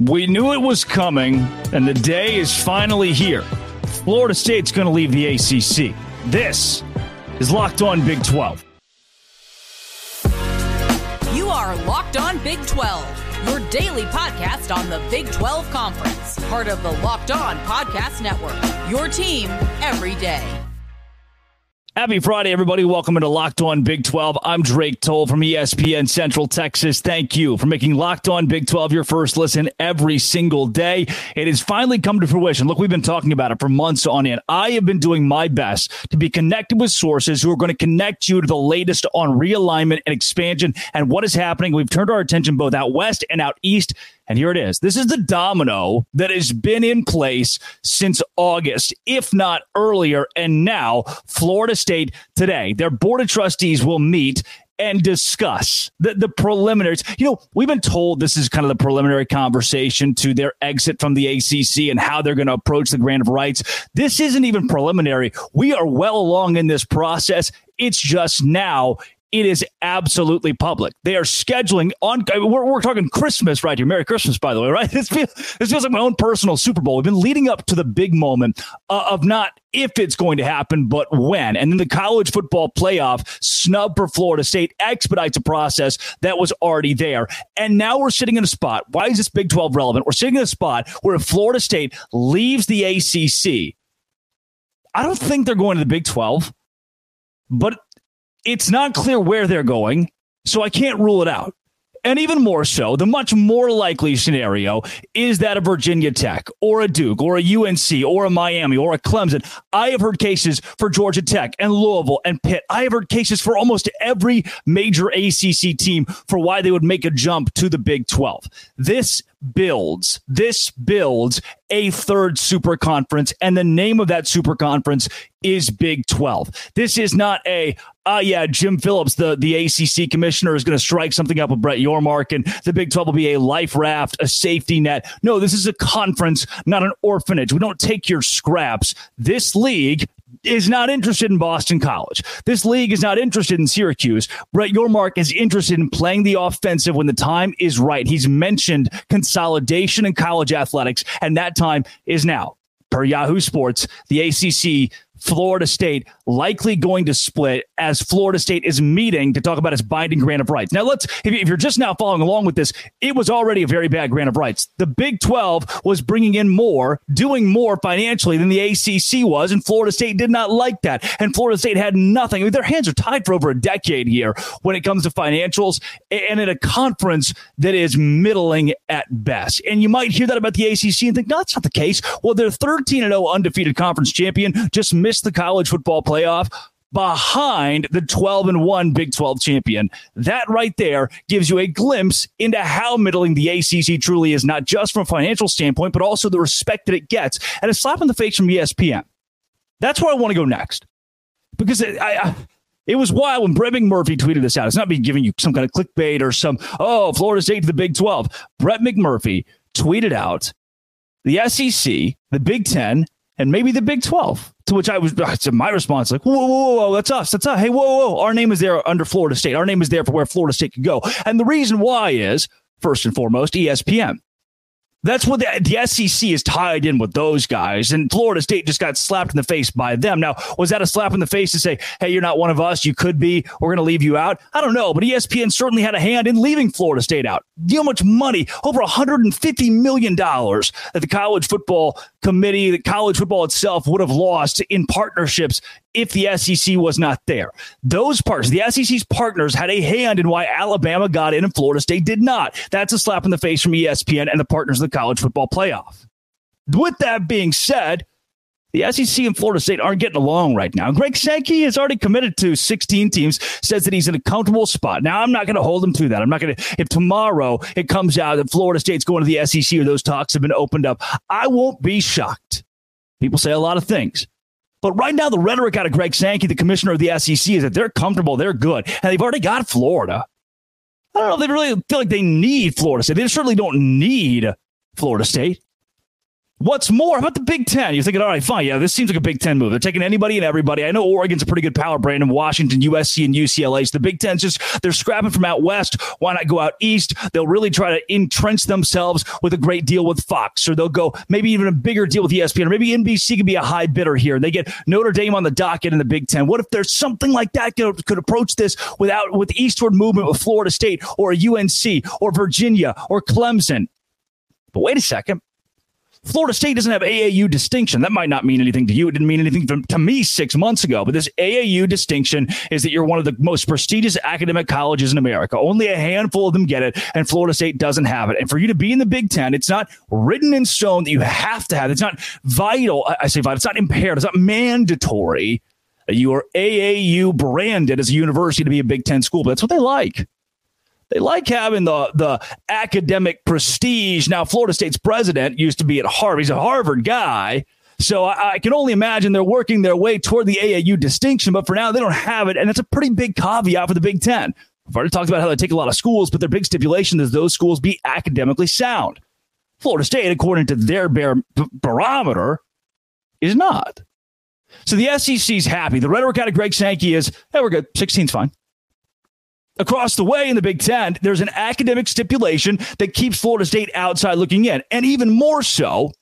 We knew it was coming, and the day is finally here. Florida State's going to leave the ACC. This is Locked On Big 12. You are Locked On Big 12, your daily podcast on the Big 12 Conference, part of the Locked On Podcast Network. Your team every day. Happy Friday, everybody. Welcome into Locked On Big 12. I'm Drake Toll from ESPN Central Texas. Thank you for making Locked On Big 12 your first listen every single day. It has finally come to fruition. Look, we've been talking about it for months on end. I have been doing my best to be connected with sources who are going to connect you to the latest on realignment and expansion and what is happening. We've turned our attention both out west and out east and here it is. This is the domino that has been in place since August, if not earlier. And now, Florida State today, their board of trustees will meet and discuss the, the preliminaries. You know, we've been told this is kind of the preliminary conversation to their exit from the ACC and how they're going to approach the grant of rights. This isn't even preliminary. We are well along in this process. It's just now it is absolutely public. They are scheduling on. We're, we're talking Christmas right here. Merry Christmas, by the way, right? This feels, this feels like my own personal Super Bowl. We've been leading up to the big moment uh, of not if it's going to happen, but when. And then the college football playoff snub for Florida State expedites a process that was already there. And now we're sitting in a spot. Why is this Big 12 relevant? We're sitting in a spot where if Florida State leaves the ACC, I don't think they're going to the Big 12, but it's not clear where they're going, so I can't rule it out. And even more so, the much more likely scenario is that a Virginia Tech or a Duke or a UNC or a Miami or a Clemson. I have heard cases for Georgia Tech and Louisville and Pitt. I have heard cases for almost every major ACC team for why they would make a jump to the Big 12. This builds this builds a third super conference and the name of that super conference is Big 12. This is not a ah uh, yeah, Jim Phillips, the the ACC commissioner is going to strike something up with Brett Yormark and the Big 12 will be a life raft, a safety net. No, this is a conference, not an orphanage. We don't take your scraps. This league is not interested in Boston College. This league is not interested in Syracuse. Brett Yormark is interested in playing the offensive when the time is right. He's mentioned consolidation in college athletics, and that time is now. Per Yahoo Sports, the ACC Florida State likely going to split as Florida State is meeting to talk about its binding grant of rights. Now, let's, if you're just now following along with this, it was already a very bad grant of rights. The Big 12 was bringing in more, doing more financially than the ACC was, and Florida State did not like that. And Florida State had nothing. I mean, their hands are tied for over a decade here when it comes to financials and in a conference that is middling at best. And you might hear that about the ACC and think, no, that's not the case. Well, they're 13 0 undefeated conference champion, just missed the college football playoff behind the 12 and 1 Big 12 champion. That right there gives you a glimpse into how middling the ACC truly is, not just from a financial standpoint, but also the respect that it gets. And a slap in the face from ESPN. That's where I want to go next. Because it, I, I, it was wild when Brett McMurphy tweeted this out. It's not me giving you some kind of clickbait or some, oh, Florida State to the Big 12. Brett McMurphy tweeted out the SEC, the Big 10, and maybe the Big 12. To which I was, ah, to my response, like, whoa, whoa, whoa, whoa, that's us. That's us. Hey, whoa, whoa, our name is there under Florida State. Our name is there for where Florida State could go. And the reason why is, first and foremost, ESPN. That's what the, the, SEC is tied in with those guys. And Florida State just got slapped in the face by them. Now, was that a slap in the face to say, hey, you're not one of us? You could be. We're going to leave you out? I don't know. But ESPN certainly had a hand in leaving Florida State out. You know how much money? Over $150 million that the college football committee, the college football itself would have lost in partnerships if the SEC was not there. Those partners, the SEC's partners, had a hand in why Alabama got in and Florida State did not. That's a slap in the face from ESPN and the partners of the college football playoff. With that being said, the SEC and Florida State aren't getting along right now. Greg Sankey has already committed to 16 teams, says that he's in a comfortable spot. Now, I'm not going to hold him to that. I'm not going to, if tomorrow it comes out that Florida State's going to the SEC or those talks have been opened up, I won't be shocked. People say a lot of things. But right now, the rhetoric out of Greg Sankey, the commissioner of the SEC, is that they're comfortable, they're good, and they've already got Florida. I don't know. If they really feel like they need Florida State. They certainly don't need Florida State. What's more, how about the Big Ten? You're thinking, all right, fine. Yeah, this seems like a Big Ten move. They're taking anybody and everybody. I know Oregon's a pretty good power brand, and Washington, USC, and UCLA. So the Big Ten's just, they're scrapping from out west. Why not go out east? They'll really try to entrench themselves with a great deal with Fox, or they'll go maybe even a bigger deal with ESPN, or maybe NBC could be a high bidder here. They get Notre Dame on the docket in the Big Ten. What if there's something like that could, could approach this without with eastward movement with Florida State or UNC or Virginia or Clemson? But wait a second. Florida State doesn't have AAU distinction. That might not mean anything to you. It didn't mean anything to, me six months ago. But this AAU distinction is that you're one of the most prestigious academic colleges in America. Only a handful of them get it, and Florida State doesn't have it. And for you to be in the Big Ten, it's not written in stone that you have to have. It's not vital. I say vital. It's not impaired. It's not mandatory. You are AAU branded as a university to be a Big Ten school. But that's what they like. They like having the the academic prestige. Now, Florida State's president used to be at Harvard. He's a Harvard guy. So I, I, can only imagine they're working their way toward the AAU distinction, but for now they don't have it, and it's a pretty big caveat for the Big Ten. I've already talked about how they take a lot of schools, but their big stipulation is those schools be academically sound. Florida State, according to their bar- barometer, is not. So the SEC's happy. The rhetoric out of Greg Sankey is, hey, we're good. 16's fine across the way in the Big Ten, there's an academic stipulation that keeps Florida State outside looking in. And even more so,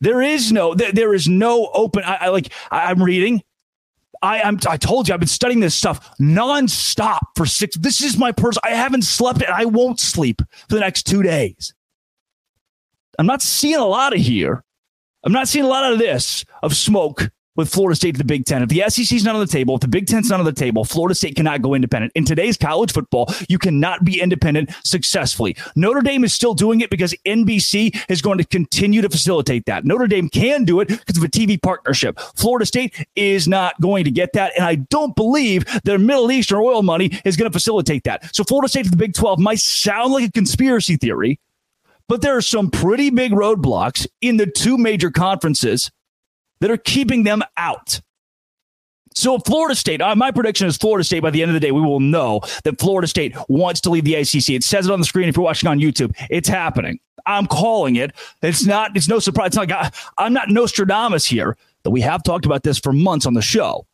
there is no, there, is no open, I, I like, I, I'm reading. I, I'm, I told you, I've been studying this stuff nonstop for six. This is my person. I haven't slept and I won't sleep for the next two days. I'm not seeing a lot of here. I'm not seeing a lot of this of smoke with Florida State to the Big Ten. If the SEC's not on the table, if the Big Ten's not on the table, Florida State cannot go independent. In today's college football, you cannot be independent successfully. Notre Dame is still doing it because NBC is going to continue to facilitate that. Notre Dame can do it because of a TV partnership. Florida State is not going to get that. And I don't believe their Middle Eastern oil money is going to facilitate that. So Florida State to the Big 12 might sound like a conspiracy theory, but there are some pretty big roadblocks in the two major conferences that are keeping them out. So, Florida State, uh, my prediction is Florida State by the end of the day, we will know that Florida State wants to leave the ACC. It says it on the screen if you're watching on YouTube. It's happening. I'm calling it. It's not, it's no surprise. It's not I'm not Nostradamus here, that we have talked about this for months on the show.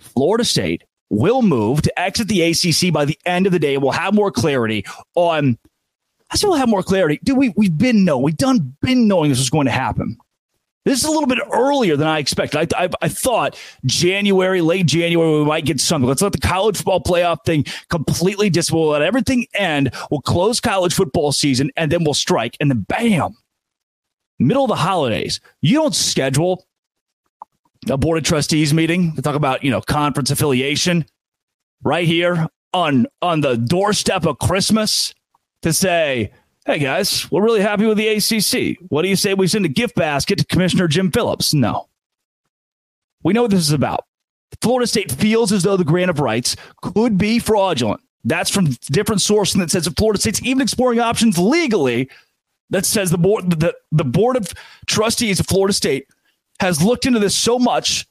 Florida State will move to exit the ACC by the end of the day. We'll have more clarity on. I still have more clarity. Dude, we, we've been know. We've done been knowing this was going to happen. This is a little bit earlier than I expected. I, I, I, thought January, late January, we might get something. Let's let the college football playoff thing completely dis. We'll let everything end. We'll close college football season, and then we'll strike. And then bam, middle of the holidays. You don't schedule a board of trustees meeting to talk about you know conference affiliation right here on on the doorstep of Christmas to say Hey guys, we're really happy with the ACC. What do you say we send a gift basket to Commissioner Jim Phillips? No. We know what this is about. Florida State feels as though the grant of rights could be fraudulent. That's from different sources that says that Florida State's even exploring options legally. That says the board, the, the board of trustees of Florida State has looked into this so much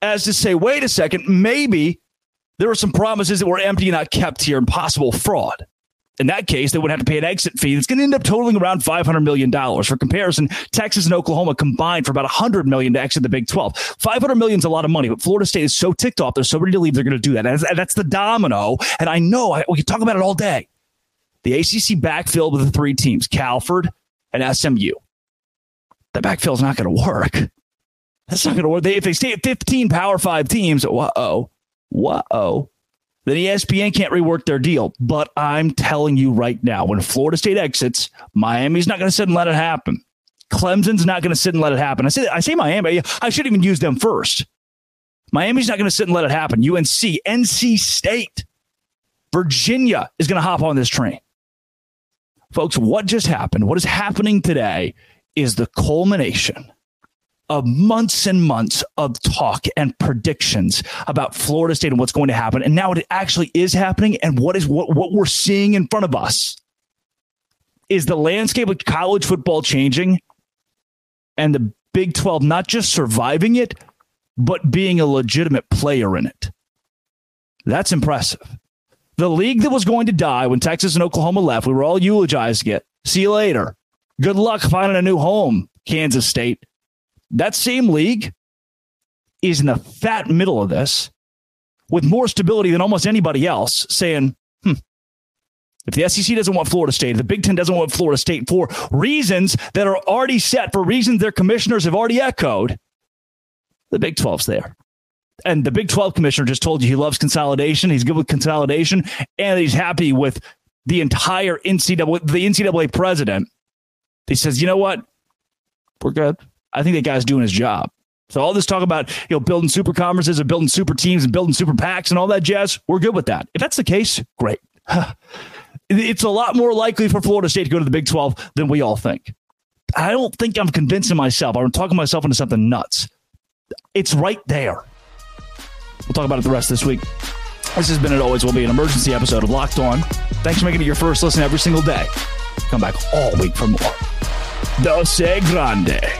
as to say, wait a second, maybe there were some promises that were empty and not kept here and possible fraud in that case, they would have to pay an exit fee that's going to end up totaling around $500 million. For comparison, Texas and Oklahoma combined for about 100 million to exit the Big 12. $500 million is a lot of money, but Florida State is so ticked off. They're so ready to leave. They're going to do that. And that's the domino. And I know I, we can talk about it all day. The ACC backfilled with the three teams, Calford and SMU. The backfill is not going to work. That's not going to work. They, if they stay at 15 Power Five teams, whoa, whoa, then ESPN can't rework their deal. But I'm telling you right now, when Florida State exits, Miami's not going to sit and let it happen. Clemson's not going to sit and let it happen. I say, I say Miami. I should even use them first. Miami's not going to sit and let it happen. UNC, NC State, Virginia is going to hop on this train. Folks, what just happened? What is happening today is the culmination of months and months of talk and predictions about Florida State and what's going to happen. And now it actually is happening. And what is what, what we're seeing in front of us is the landscape of college football changing and the Big 12 not just surviving it, but being a legitimate player in it. That's impressive. The league that was going to die when Texas and Oklahoma left, we were all eulogizing it. See you later. Good luck finding a new home Kansas State. That same league is in the fat middle of this with more stability than almost anybody else, saying, hmm, if the SEC doesn't want Florida State, the Big Ten doesn't want Florida State for reasons that are already set, for reasons their commissioners have already echoed, the Big 12's there. And the Big 12 commissioner just told you he loves consolidation. He's good with consolidation, and he's happy with the entire NCAA, the NCAA president. He says, you know what? We're good. I think that guy's doing his job. So all this talk about you know building super conferences and building super teams and building super packs and all that jazz, we're good with that. If that's the case, great. it's a lot more likely for Florida State to go to the Big 12 than we all think. I don't think I'm convincing myself. I'm talking myself into something nuts. It's right there. We'll talk about it the rest of this week. This has been, it always will be, an emergency episode of Locked On. Thanks for making it your first listen every single day. Come back all week for more. Doce Grande.